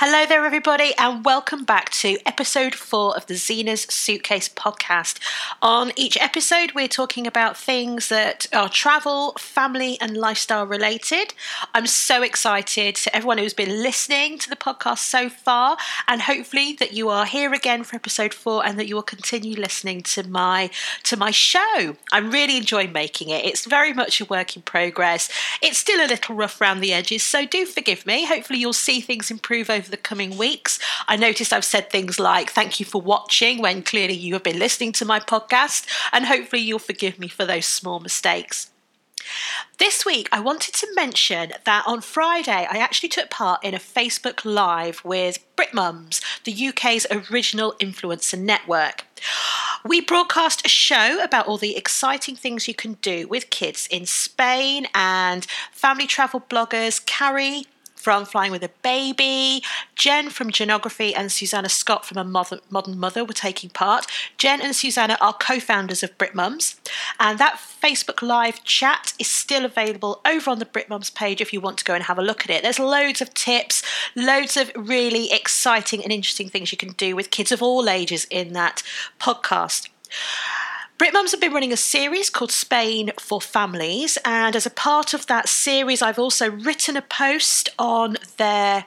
Hello there, everybody, and welcome back to episode four of the Zena's Suitcase podcast. On each episode, we're talking about things that are travel, family, and lifestyle related. I'm so excited to everyone who's been listening to the podcast so far, and hopefully that you are here again for episode four and that you will continue listening to my to my show. I'm really enjoying making it. It's very much a work in progress. It's still a little rough around the edges, so do forgive me. Hopefully, you'll see things improve over the coming weeks. I noticed I've said things like, thank you for watching, when clearly you have been listening to my podcast, and hopefully you'll forgive me for those small mistakes. This week, I wanted to mention that on Friday, I actually took part in a Facebook Live with Brit Mums, the UK's original influencer network. We broadcast a show about all the exciting things you can do with kids in Spain, and family travel bloggers Keri, from Flying with a Baby. Jen from Genography and Susanna Scott from A Mother, Modern Mother were taking part. Jen and Susanna are co founders of Brit Mums, and that Facebook Live chat is still available over on the Brit Mums page if you want to go and have a look at it. There's loads of tips, loads of really exciting and interesting things you can do with kids of all ages in that podcast. Brit Mums have been running a series called Spain for Families, and as a part of that series, I've also written a post on their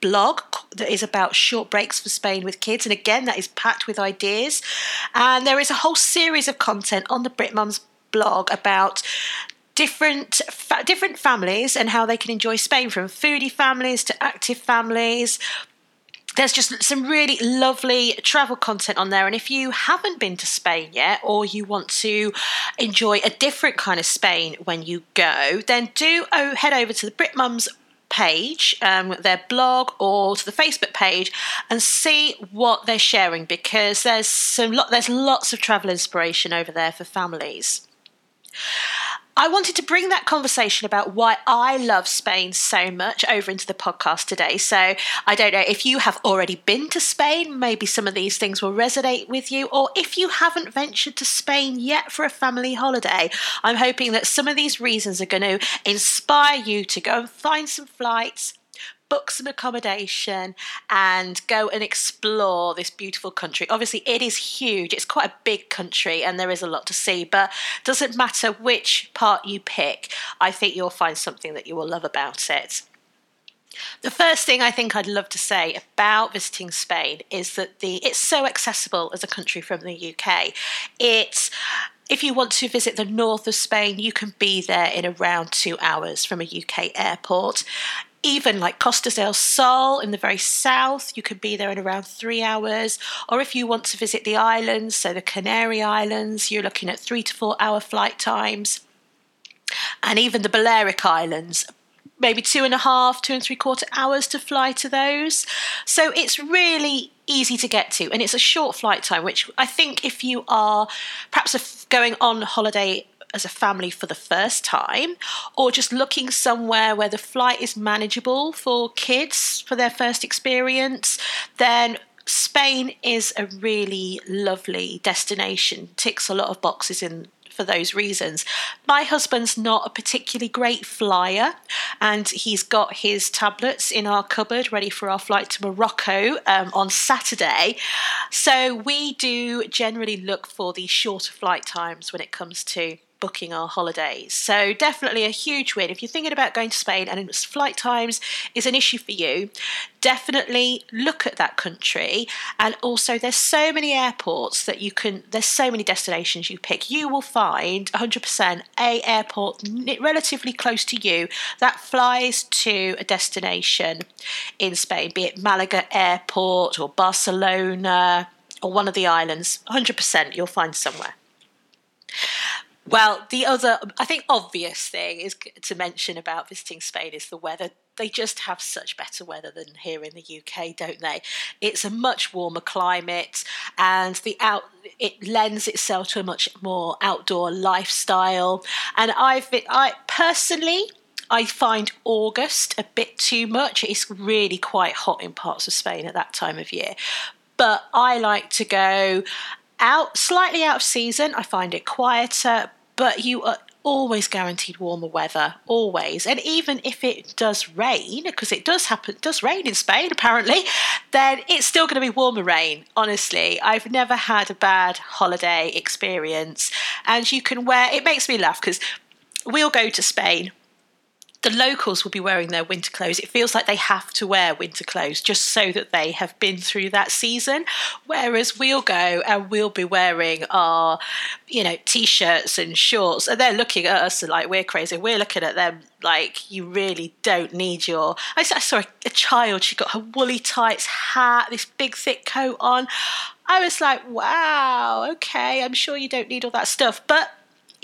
blog that is about short breaks for Spain with kids, and again, that is packed with ideas. And there is a whole series of content on the Brit Mums blog about different fa- different families and how they can enjoy Spain, from foodie families to active families, there's just some really lovely travel content on there. And if you haven't been to Spain yet, or you want to enjoy a different kind of Spain when you go, then do head over to the Brit Mums page, um, their blog, or to the Facebook page, and see what they're sharing because there's some lo- there's lots of travel inspiration over there for families. I wanted to bring that conversation about why I love Spain so much over into the podcast today. So I don't know if you have already been to Spain, maybe some of these things will resonate with you, or if you haven't ventured to Spain yet for a family holiday, I'm hoping that some of these reasons are going to inspire you to go and find some flights book some accommodation and go and explore this beautiful country. Obviously, it is huge. It's quite a big country and there is a lot to see, but doesn't matter which part you pick, I think you'll find something that you will love about it. The first thing I think I'd love to say about visiting Spain is that the it's so accessible as a country from the UK. It's if you want to visit the north of Spain, you can be there in around two hours from a UK airport even like Costa del Sol in the very south, you could be there in around three hours. Or if you want to visit the islands, so the Canary Islands, you're looking at three to four hour flight times. And even the Balearic Islands, maybe two and a half, two and three quarter hours to fly to those. So it's really easy to get to, and it's a short flight time, which I think if you are perhaps going on holiday as a family for the first time, or just looking somewhere where the flight is manageable for kids for their first experience, then Spain is a really lovely destination. Ticks a lot of boxes in for those reasons. My husband's not a particularly great flyer, and he's got his tablets in our cupboard ready for our flight to Morocco um, on Saturday. So we do generally look for the shorter flight times when it comes to booking our holidays. So, definitely a huge win. If you're thinking about going to Spain and flight times is an issue for you, definitely look at that country. And also, there's so many airports that you can, there's so many destinations you pick. You will find 100% a airport relatively close to you that flies to a destination in Spain, be it Malaga Airport or Barcelona or one of the islands. 100% you'll find somewhere. Well, the other, I think, obvious thing is to mention about visiting Spain is the weather. They just have such better weather than here in the UK, don't they? It's a much warmer climate, and the out it lends itself to a much more outdoor lifestyle. And I've, I personally, I find August a bit too much. It's really quite hot in parts of Spain at that time of year. But I like to go out slightly out of season. I find it quieter, but you are always guaranteed warmer weather, always. And even if it does rain, because it does happen, does rain in Spain apparently, then it's still going to be warmer rain. Honestly, I've never had a bad holiday experience, and you can wear. It makes me laugh because we'll go to Spain the locals will be wearing their winter clothes. It feels like they have to wear winter clothes just so that they have been through that season. Whereas we'll go and we'll be wearing our, you know, t-shirts and shorts, and they're looking at us like we're crazy. We're looking at them like you really don't need your. I saw a child. She got her woolly tights hat, this big thick coat on. I was like, wow, okay. I'm sure you don't need all that stuff, but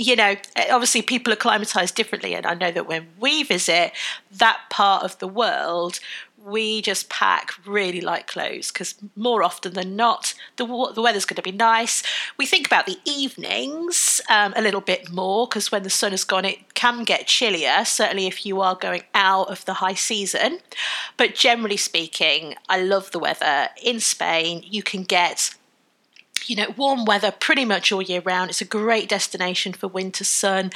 you know, obviously people are climatized differently. And I know that when we visit that part of the world, we just pack really light clothes because more often than not, the, the weather's going to be nice. We think about the evenings um, a little bit more because when the sun has gone, it can get chillier, certainly if you are going out of the high season. But generally speaking, I love the weather. In Spain, you can get you know, warm weather pretty much all year round. It's a great destination for winter sun.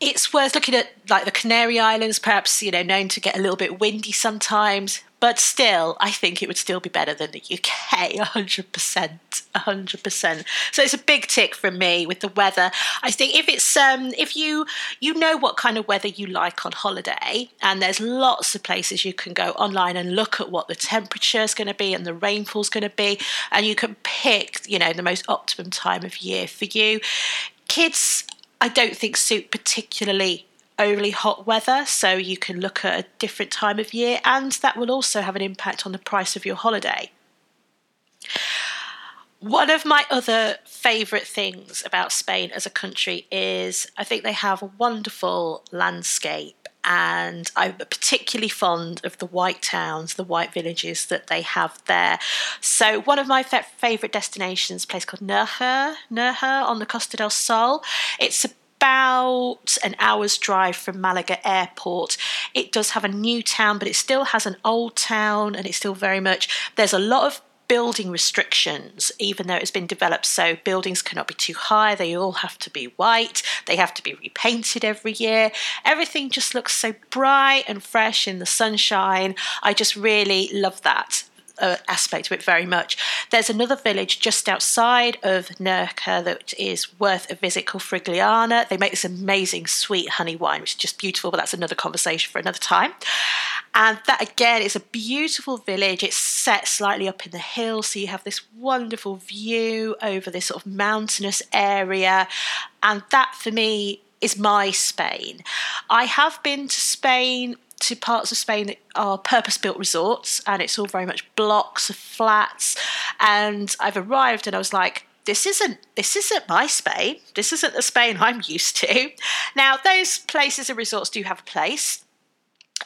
It's worth looking at like the Canary Islands, perhaps, you know, known to get a little bit windy sometimes. But still, I think it would still be better than the UK, 100%. 100%. So it's a big tick from me with the weather. I think if it's um if you you know what kind of weather you like on holiday and there's lots of places you can go online and look at what the temperature is going to be and the rainfall is going to be and you can pick, you know, the most optimum time of year for you. Kids I don't think suit particularly overly hot weather, so you can look at a different time of year, and that will also have an impact on the price of your holiday. One of my other favourite things about Spain as a country is I think they have a wonderful landscape. And I'm particularly fond of the white towns, the white villages that they have there. So, one of my favourite destinations, a place called Nerja, Nerja on the Costa del Sol. It's a about an hour's drive from Malaga Airport. It does have a new town, but it still has an old town, and it's still very much. There's a lot of building restrictions, even though it's been developed so buildings cannot be too high, they all have to be white, they have to be repainted every year. Everything just looks so bright and fresh in the sunshine. I just really love that uh, aspect of it very much. There's another village just outside of Nerja that is worth a visit called Frigiliana. They make this amazing sweet honey wine, which is just beautiful, but that's another conversation for another time. And that again is a beautiful village. It's set slightly up in the hill, so you have this wonderful view over this sort of mountainous area. And that for me is my Spain. I have been to Spain to parts of Spain that are purpose built resorts, and it's all very much blocks of flats. And I've arrived and I was like, this isn't this isn't my Spain. This isn't the Spain I'm used to. Now, those places and resorts do have a place.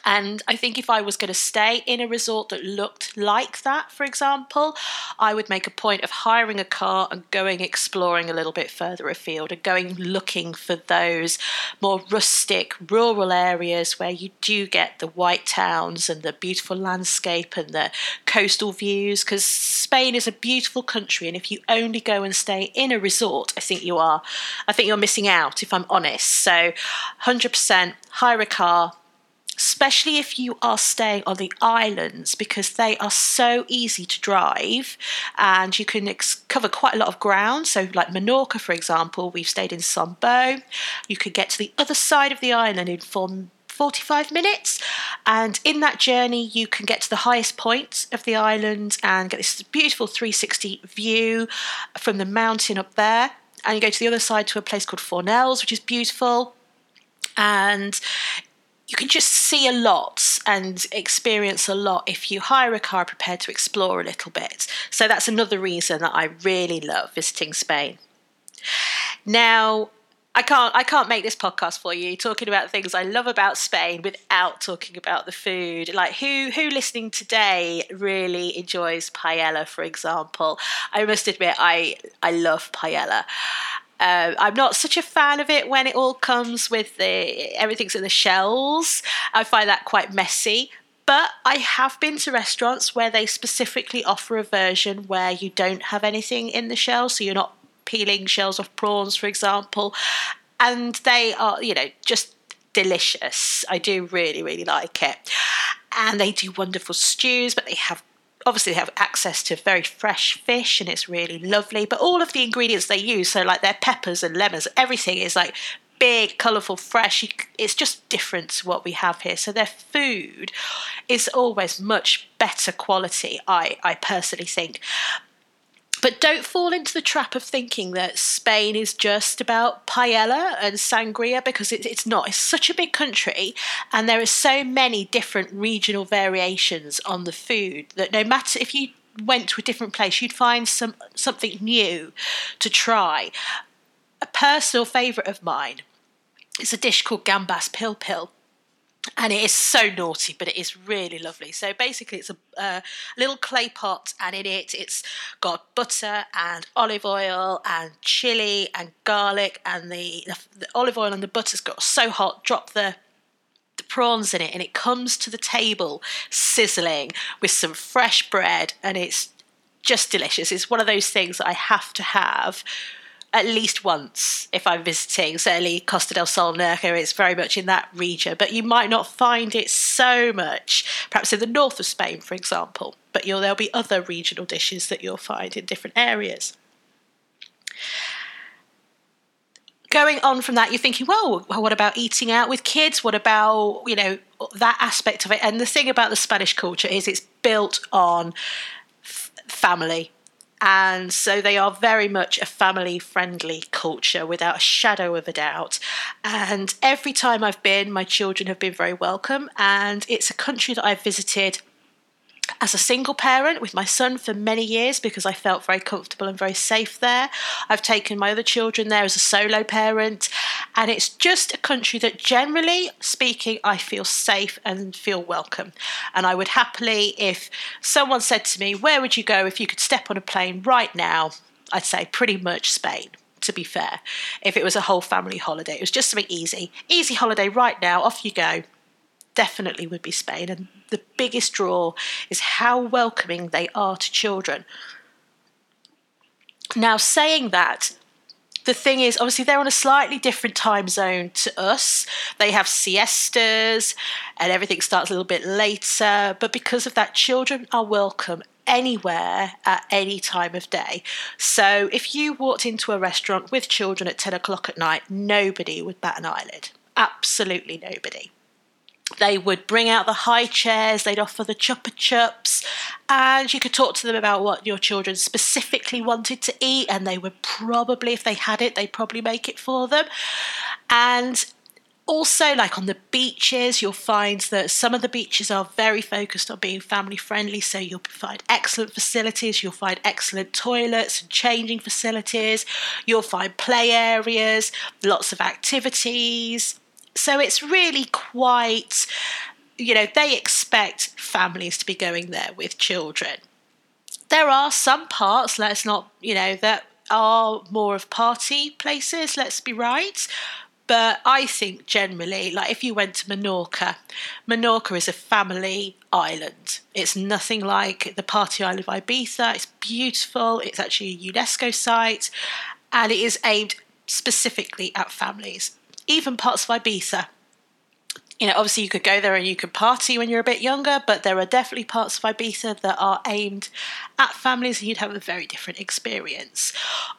And I think if I was going to stay in a resort that looked like that, for example, I would make a point of hiring a car and going exploring a little bit further afield and going looking for those more rustic, rural areas where you do get the white towns and the beautiful landscape and the coastal views. Because Spain is a beautiful country, and if you only go and stay in a resort, I think you are, I think you're missing out. If I'm honest, so 100% hire a car especially if you are staying on the islands because they are so easy to drive and you can ex- cover quite a lot of ground. So, like Menorca, for example, we've stayed in Son Bou. You could get to the other side of the island in 45 minutes. And in that journey, you can get to the highest point of the island and get this beautiful 360 view from the mountain up there. And you go to the other side to a place called Fornells, which is beautiful. And you can just see a lot and experience a lot if you hire a car prepared to explore a little bit. So that's another reason that I really love visiting Spain. Now, I can't I can't make this podcast for you talking about things I love about Spain without talking about the food. Like who who listening today really enjoys paella, for example? I must admit I I love paella. Uh, I'm not such a fan of it when it all comes with the everything's in the shells. I find that quite messy. But I have been to restaurants where they specifically offer a version where you don't have anything in the shell, so you're not peeling shells off prawns, for example. and they are, you know, just delicious. I do really, really like it. And they do wonderful stews, but they have obviously they have access to very fresh fish and it's really lovely. But all of the ingredients they use, so like their peppers and lemons, everything is like big, colourful, fresh. It's just different to what we have here. So their food is always much better quality, I, I personally think. But don't fall into the trap of thinking that Spain is just about paella and sangria because it, it's not. It's such a big country and there are so many different regional variations on the food that no matter if you went to a different place, you'd find some something new to try. A personal favourite of mine is a dish called gambas pil pil and it is so naughty, but it is really lovely. So basically, it's a uh, little clay pot, and in it, it's got butter and olive oil and chili and garlic, and the, the, the olive oil and the butter's got so hot. Drop the the prawns in it, and it comes to the table sizzling with some fresh bread, and it's just delicious. It's one of those things that I have to have at least once if I'm visiting. Certainly, Costa del Sol, Nerja, it's very much in that region, but you might not find it so much, perhaps in the north of Spain, for example. But there'll be other regional dishes that you'll find in different areas. Going on from that, you're thinking, well, what about eating out with kids? What about, you know, that aspect of it? And the thing about the Spanish culture is it's built on family and so they are very much a family friendly culture without a shadow of a doubt. And every time I've been, my children have been very welcome. And it's a country that I've visited as a single parent with my son for many years because I felt very comfortable and very safe there. I've taken my other children there as a solo parent, and it's just a country that, generally speaking, I feel safe and feel welcome. And I would happily, if someone said to me, Where would you go if you could step on a plane right now? I'd say pretty much Spain to be fair. If it was a whole family holiday, it was just something easy. Easy holiday right now, off you go definitely would be Spain. And the biggest draw is how welcoming they are to children. Now, saying that, the thing is, obviously, they're on a slightly different time zone to us. They have siestas and everything starts a little bit later. But because of that, children are welcome anywhere at any time of day. So if you walked into a restaurant with children at 10 o'clock at night, nobody would bat an eyelid. Absolutely nobody they would bring out the high chairs, they'd offer the chupa chups, and you could talk to them about what your children specifically wanted to eat, and they would probably, if they had it, they'd probably make it for them. And also, like on the beaches, you'll find that some of the beaches are very focused on being family friendly. So you'll find excellent facilities, you'll find excellent toilets and changing facilities, you'll find play areas, lots of activities so it's really quite, you know, they expect families to be going there with children. There are some parts, let's not, you know, that are more of party places, let's be right. But I think generally, like if you went to Menorca, Menorca is a family island. It's nothing like the party island of Ibiza. It's beautiful. It's actually a UNESCO site, and it is aimed specifically at families even parts of Ibiza. You know, obviously you could go there and you could party when you're a bit younger, but there are definitely parts of Ibiza that are aimed at families and you'd have a very different experience.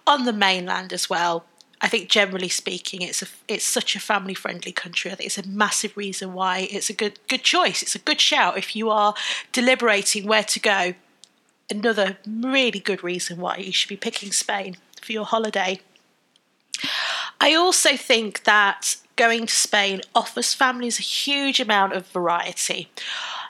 On the mainland as well, I think generally speaking, it's a it's such a family friendly country. I think it's a massive reason why it's a good good choice. It's a good shout if you are deliberating where to go. Another really good reason why you should be picking Spain for your holiday. I also think that going to Spain offers families a huge amount of variety.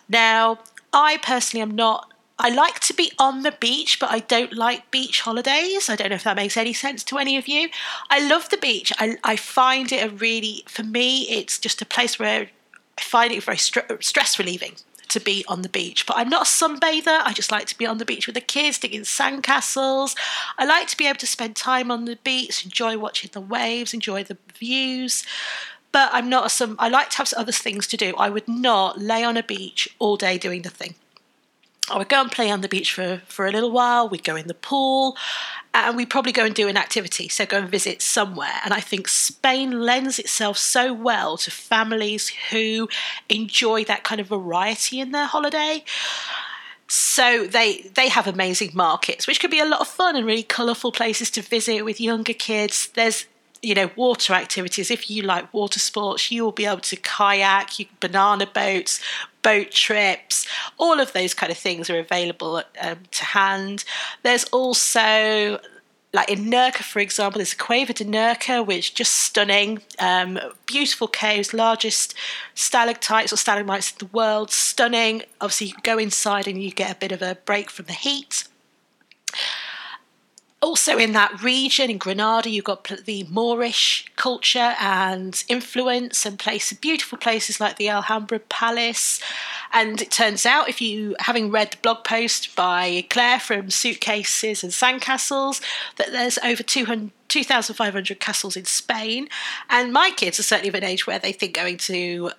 Now, I personally am not I like to be on the beach, but I don't like beach holidays. I don't know if that makes any sense to any of you. I love the beach. I, I find it a really, for me, it's just a place where I find it very stress relieving to be on the beach. But I'm not a sunbather. I just like to be on the beach with the kids, digging sandcastles. I like to be able to spend time on the beach, enjoy watching the waves, enjoy the views. But I'm not a sun. I like to have other things to do. I would not lay on a beach all day doing nothing. I would go and play on the beach for, for a little while, we'd go in the pool, and we'd probably go and do an activity, so go and visit somewhere. And I think Spain lends itself so well to families who enjoy that kind of variety in their holiday. So they they have amazing markets, which could be a lot of fun and really colourful places to visit with younger kids. There's you know water activities. If you like water sports, you will be able to kayak, you, banana boats, boat trips. All of those kind of things are available um, to hand. There's also like in Nerja, for example, there's a Cueva de Nerja, which just stunning, um, beautiful caves, largest stalactites or stalagmites in the world, stunning. Obviously, you go inside and you get a bit of a break from the heat also in that region in Granada, you've got the Moorish culture and influence, and places, beautiful places like the Alhambra Palace. And it turns out, if you having read the blog post by Claire from Suitcases and Sandcastles, that there's over 200. 2,500 castles in Spain, and my kids are certainly of an age where they think going to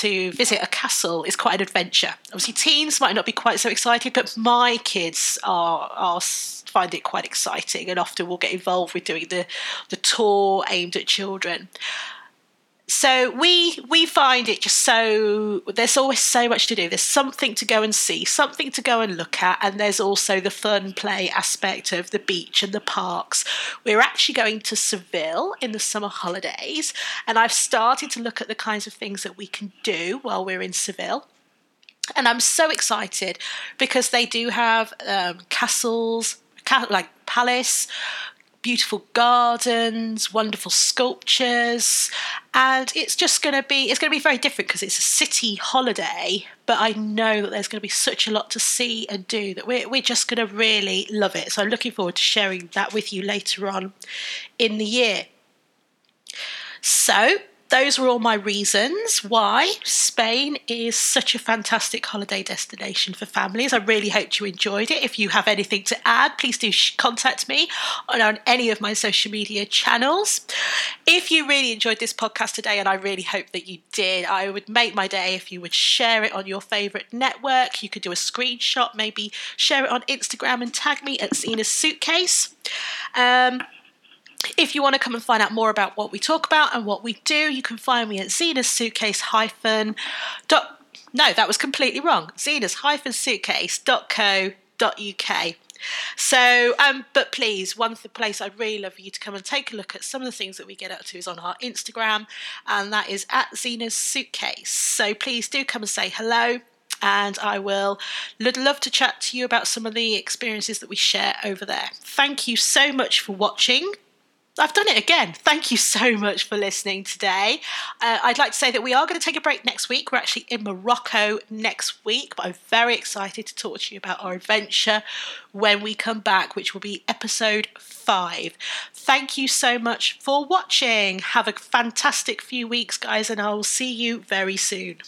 to visit a castle is quite an adventure. Obviously, teens might not be quite so excited, but my kids are are find it quite exciting, and often will get involved with doing the the tour aimed at children. So we we find it just so there's always so much to do. There's something to go and see, something to go and look at, and there's also the fun play aspect of the beach and the parks. We're actually going to Seville in the summer holidays, and I've started to look at the kinds of things that we can do while we're in Seville. And I'm so excited because they do have um, castles, like palace, beautiful gardens, wonderful sculptures, and it's just going to be it's going to be very different because it's a city holiday. But I know that there's going to be such a lot to see and do that we're we're just going to really love it. So I'm looking forward to sharing that with you later on in the year. So those were all my reasons why Spain is such a fantastic holiday destination for families. I really hope you enjoyed it. If you have anything to add, please do contact me on, any of my social media channels. If you really enjoyed this podcast today, and I really hope that you did, I would make my day if you would share it on your favourite network. You could do a screenshot, maybe share it on Instagram and tag me at Zena's Suitcase. Um, if you want to come and find out more about what we talk about and what we do, you can find me at Zena's Suitcase hyphen dot. No, that was completely wrong. Zena's hyphen suitcase dot co dot uk. So, um, but please, one place I'd really love for you to come and take a look at some of the things that we get up to is on our Instagram, and that is at Zena's Suitcase. So please do come and say hello and I will love to chat to you about some of the experiences that we share over there. Thank you so much for watching. I've done it again. Thank you so much for listening today. Uh, I'd like to say that we are going to take a break next week. We're actually in Morocco next week, but I'm very excited to talk to you about our adventure when we come back, which will be episode five. Thank you so much for watching. Have a fantastic few weeks, guys, and I will see you very soon.